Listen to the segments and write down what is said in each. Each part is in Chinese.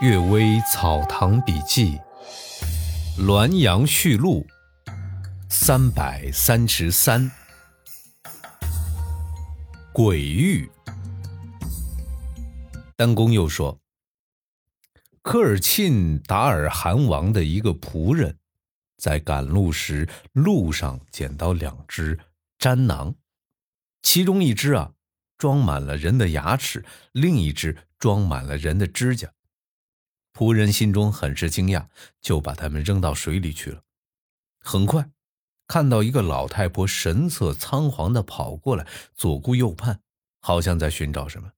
《岳微草堂笔记》《滦阳序录》三百三十三，鬼域。丹公又说，科尔沁达尔汗王的一个仆人，在赶路时路上捡到两只毡囊，其中一只啊装满了人的牙齿，另一只装满了人的指甲。仆人心中很是惊讶，就把他们扔到水里去了。很快，看到一个老太婆神色仓皇的跑过来，左顾右盼，好像在寻找什么，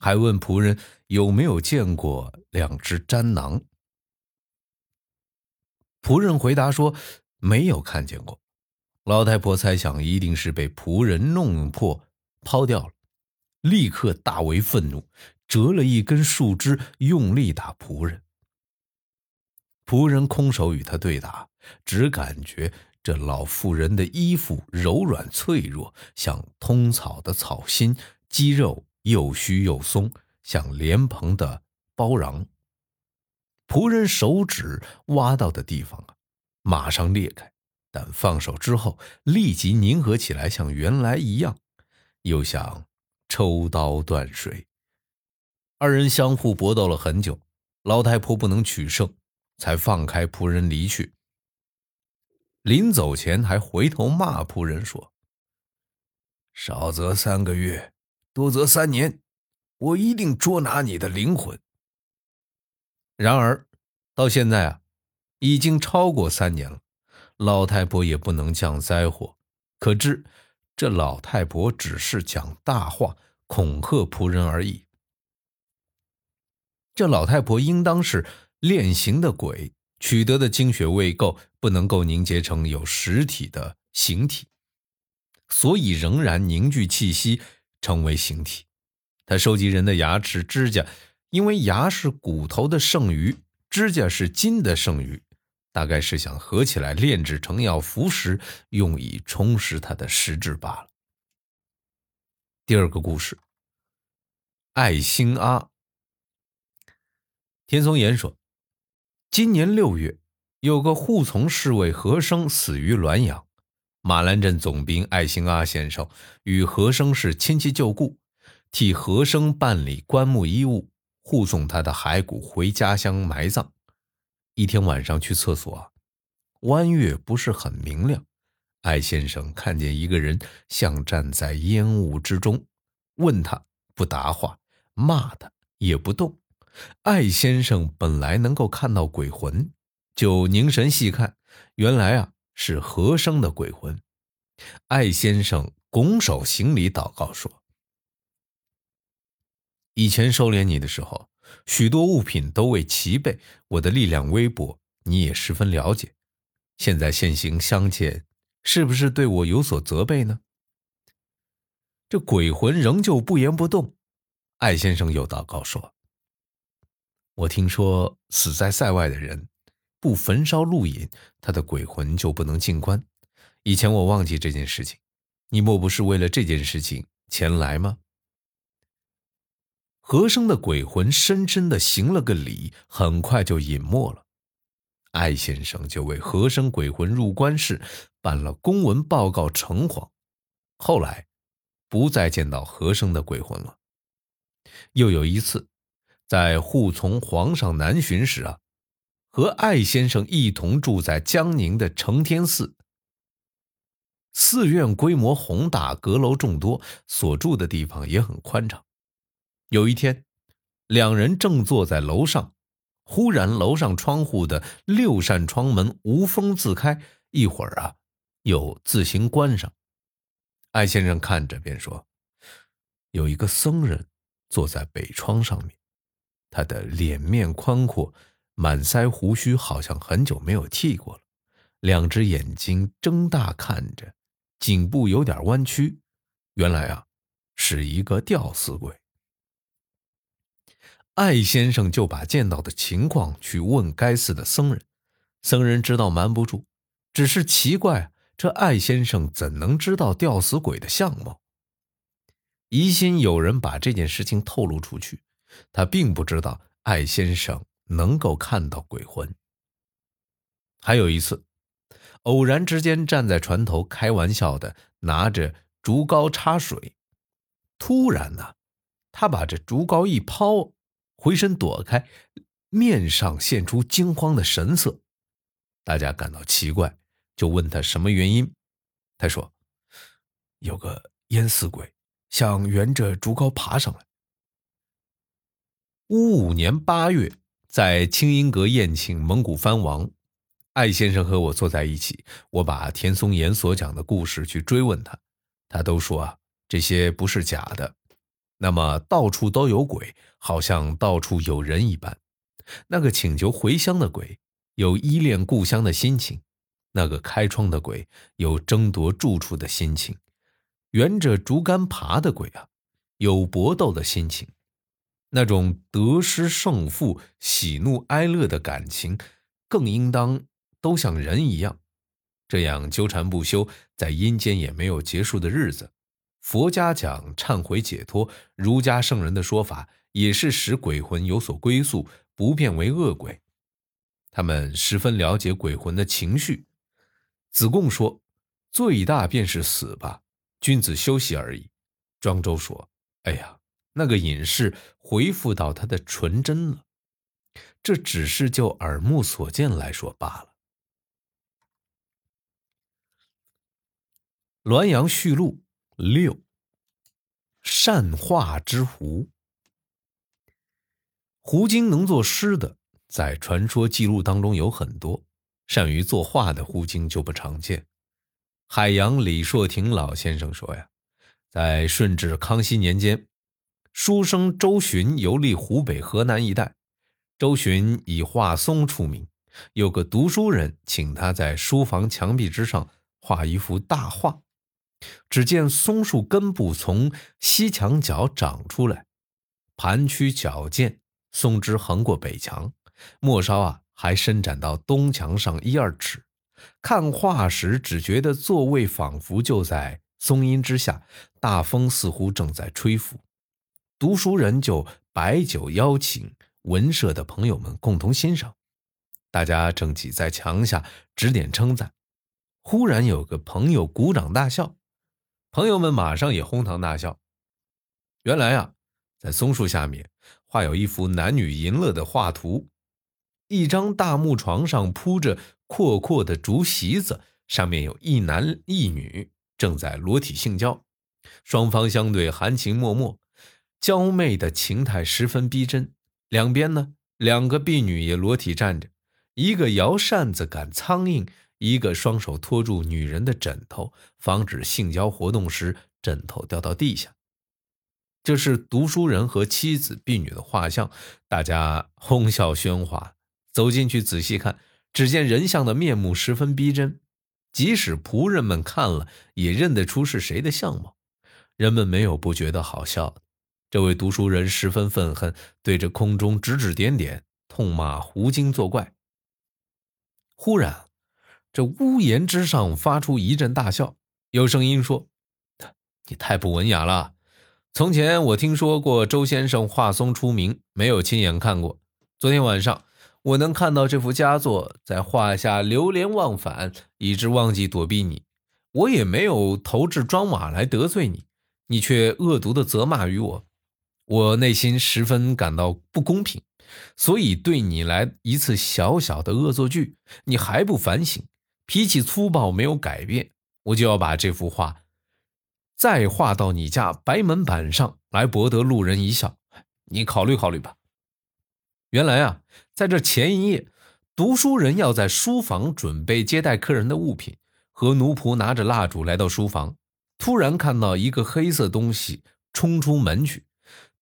还问仆人有没有见过两只毡囊。仆人回答说没有看见过。老太婆猜想一定是被仆人弄破抛掉了，立刻大为愤怒。折了一根树枝，用力打仆人。仆人空手与他对打，只感觉这老妇人的衣服柔软脆弱，像通草的草心，肌肉又虚又松，像莲蓬的包瓤。仆人手指挖到的地方啊，马上裂开，但放手之后立即凝合起来，像原来一样，又像抽刀断水。二人相互搏斗了很久，老太婆不能取胜，才放开仆人离去。临走前还回头骂仆人说：“少则三个月，多则三年，我一定捉拿你的灵魂。”然而，到现在啊，已经超过三年了，老太婆也不能降灾祸，可知这老太婆只是讲大话，恐吓仆人而已。这老太婆应当是炼形的鬼，取得的精血未够，不能够凝结成有实体的形体，所以仍然凝聚气息，成为形体。她收集人的牙齿、指甲，因为牙是骨头的剩余，指甲是筋的剩余，大概是想合起来炼制成药服食，用以充实她的实质罢了。第二个故事，爱心阿。田松岩说：“今年六月，有个护从侍卫和生死于滦阳。马兰镇总兵艾兴阿先生与和生是亲戚旧故，替和生办理棺木衣物，护送他的骸骨回家乡埋葬。一天晚上去厕所，弯月不是很明亮。艾先生看见一个人像站在烟雾之中，问他不答话，骂他也不动。”艾先生本来能够看到鬼魂，就凝神细看，原来啊是和生的鬼魂。艾先生拱手行礼祷告说：“以前收敛你的时候，许多物品都未齐备，我的力量微薄，你也十分了解。现在现行相见，是不是对我有所责备呢？”这鬼魂仍旧不言不动。艾先生又祷告说。我听说死在塞外的人，不焚烧路引，他的鬼魂就不能进关。以前我忘记这件事情，你莫不是为了这件事情前来吗？和生的鬼魂深深的行了个礼，很快就隐没了。艾先生就为和生鬼魂入关事办了公文报告城隍，后来不再见到和生的鬼魂了。又有一次。在护从皇上南巡时啊，和艾先生一同住在江宁的承天寺。寺院规模宏大，阁楼众多，所住的地方也很宽敞。有一天，两人正坐在楼上，忽然楼上窗户的六扇窗门无风自开，一会儿啊，又自行关上。艾先生看着便说：“有一个僧人坐在北窗上面。”他的脸面宽阔，满腮胡须，好像很久没有剃过了。两只眼睛睁大看着，颈部有点弯曲。原来啊，是一个吊死鬼。艾先生就把见到的情况去问该寺的僧人，僧人知道瞒不住，只是奇怪这艾先生怎能知道吊死鬼的相貌？疑心有人把这件事情透露出去。他并不知道艾先生能够看到鬼魂。还有一次，偶然之间站在船头开玩笑的拿着竹篙插水，突然呢，他把这竹篙一抛，回身躲开，面上现出惊慌的神色。大家感到奇怪，就问他什么原因。他说：“有个淹死鬼，想沿着竹篙爬上来。”乌五年八月，在清音阁宴请蒙古藩王，艾先生和我坐在一起，我把田松岩所讲的故事去追问他，他都说啊，这些不是假的。那么到处都有鬼，好像到处有人一般。那个请求回乡的鬼，有依恋故乡的心情；那个开窗的鬼，有争夺住处的心情；沿着竹竿爬的鬼啊，有搏斗的心情。那种得失胜负、喜怒哀乐的感情，更应当都像人一样，这样纠缠不休，在阴间也没有结束的日子。佛家讲忏悔解脱，儒家圣人的说法也是使鬼魂有所归宿，不变为恶鬼。他们十分了解鬼魂的情绪。子贡说：“最大便是死吧，君子休息而已。”庄周说：“哎呀。”那个隐士回复到他的纯真了，这只是就耳目所见来说罢了。《滦阳序录》六，善画之狐。胡经能作诗的，在传说记录当中有很多；善于作画的胡经就不常见。海洋李硕庭老先生说呀，在顺治、康熙年间。书生周洵游历湖北、河南一带，周洵以画松出名。有个读书人请他在书房墙壁之上画一幅大画，只见松树根部从西墙角长出来，盘曲矫健，松枝横过北墙，末梢啊还伸展到东墙上一二尺。看画时，只觉得座位仿佛就在松荫之下，大风似乎正在吹拂。读书人就摆酒邀请文社的朋友们共同欣赏，大家正挤在墙下指点称赞。忽然有个朋友鼓掌大笑，朋友们马上也哄堂大笑。原来啊，在松树下面画有一幅男女淫乐的画图，一张大木床上铺着阔阔的竹席子，上面有一男一女正在裸体性交，双方相对含情脉脉。娇媚的情态十分逼真，两边呢，两个婢女也裸体站着，一个摇扇子赶苍蝇，一个双手托住女人的枕头，防止性交活动时枕头掉到地下。这是读书人和妻子婢女的画像，大家哄笑喧哗。走进去仔细看，只见人像的面目十分逼真，即使仆人们看了也认得出是谁的相貌。人们没有不觉得好笑的。这位读书人十分愤恨，对着空中指指点点，痛骂胡经作怪。忽然，这屋檐之上发出一阵大笑，有声音说：“你太不文雅了！从前我听说过周先生画松出名，没有亲眼看过。昨天晚上，我能看到这幅佳作，在画下流连忘返，以致忘记躲避你。我也没有投掷砖瓦来得罪你，你却恶毒的责骂于我。”我内心十分感到不公平，所以对你来一次小小的恶作剧，你还不反省，脾气粗暴没有改变，我就要把这幅画再画到你家白门板上来博得路人一笑。你考虑考虑吧。原来啊，在这前一夜，读书人要在书房准备接待客人的物品，和奴仆拿着蜡烛来到书房，突然看到一个黑色东西冲出门去。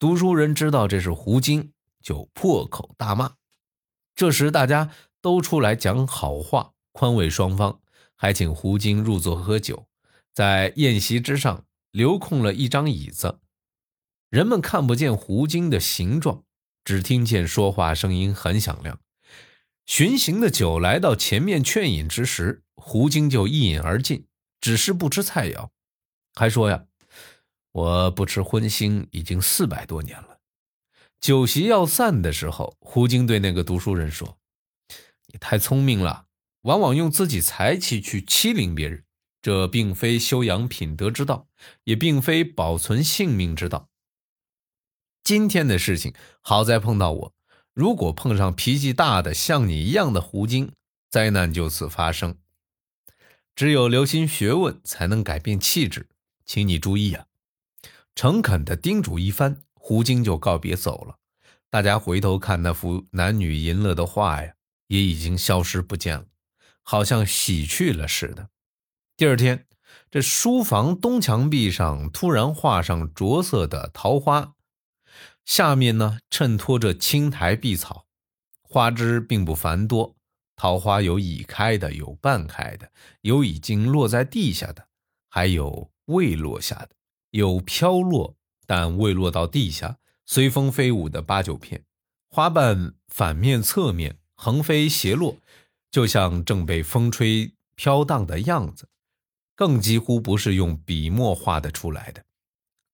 读书人知道这是胡经，就破口大骂。这时大家都出来讲好话，宽慰双方，还请胡经入座喝酒。在宴席之上留空了一张椅子，人们看不见胡经的形状，只听见说话声音很响亮。巡行的酒来到前面劝饮之时，胡经就一饮而尽，只是不吃菜肴，还说呀。我不吃荤腥已经四百多年了，酒席要散的时候，胡经对那个读书人说：“你太聪明了，往往用自己才气去欺凌别人，这并非修养品德之道，也并非保存性命之道。今天的事情好在碰到我，如果碰上脾气大的像你一样的胡经，灾难就此发生。只有留心学问，才能改变气质，请你注意啊！”诚恳地叮嘱一番。胡经就告别走了，大家回头看那幅男女淫乐的画呀，也已经消失不见了，好像洗去了似的。第二天，这书房东墙壁上突然画上着色的桃花，下面呢衬托着青苔碧草，花枝并不繁多。桃花有已开的，有半开的，有已经落在地下的，还有未落下的，有飘落。但未落到地下，随风飞舞的八九片花瓣，反面、侧面横飞斜落，就像正被风吹飘荡的样子，更几乎不是用笔墨画得出来的。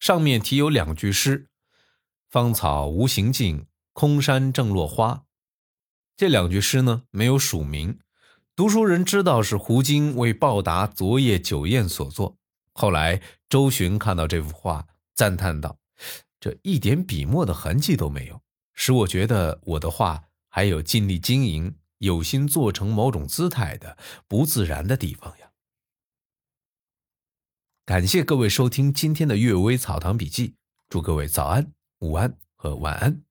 上面题有两句诗：“芳草无形境，空山正落花。”这两句诗呢，没有署名。读书人知道是胡经为报答昨夜酒宴所作。后来周巡看到这幅画。赞叹道：“这一点笔墨的痕迹都没有，使我觉得我的画还有尽力经营、有心做成某种姿态的不自然的地方呀。”感谢各位收听今天的《阅微草堂笔记》，祝各位早安、午安和晚安。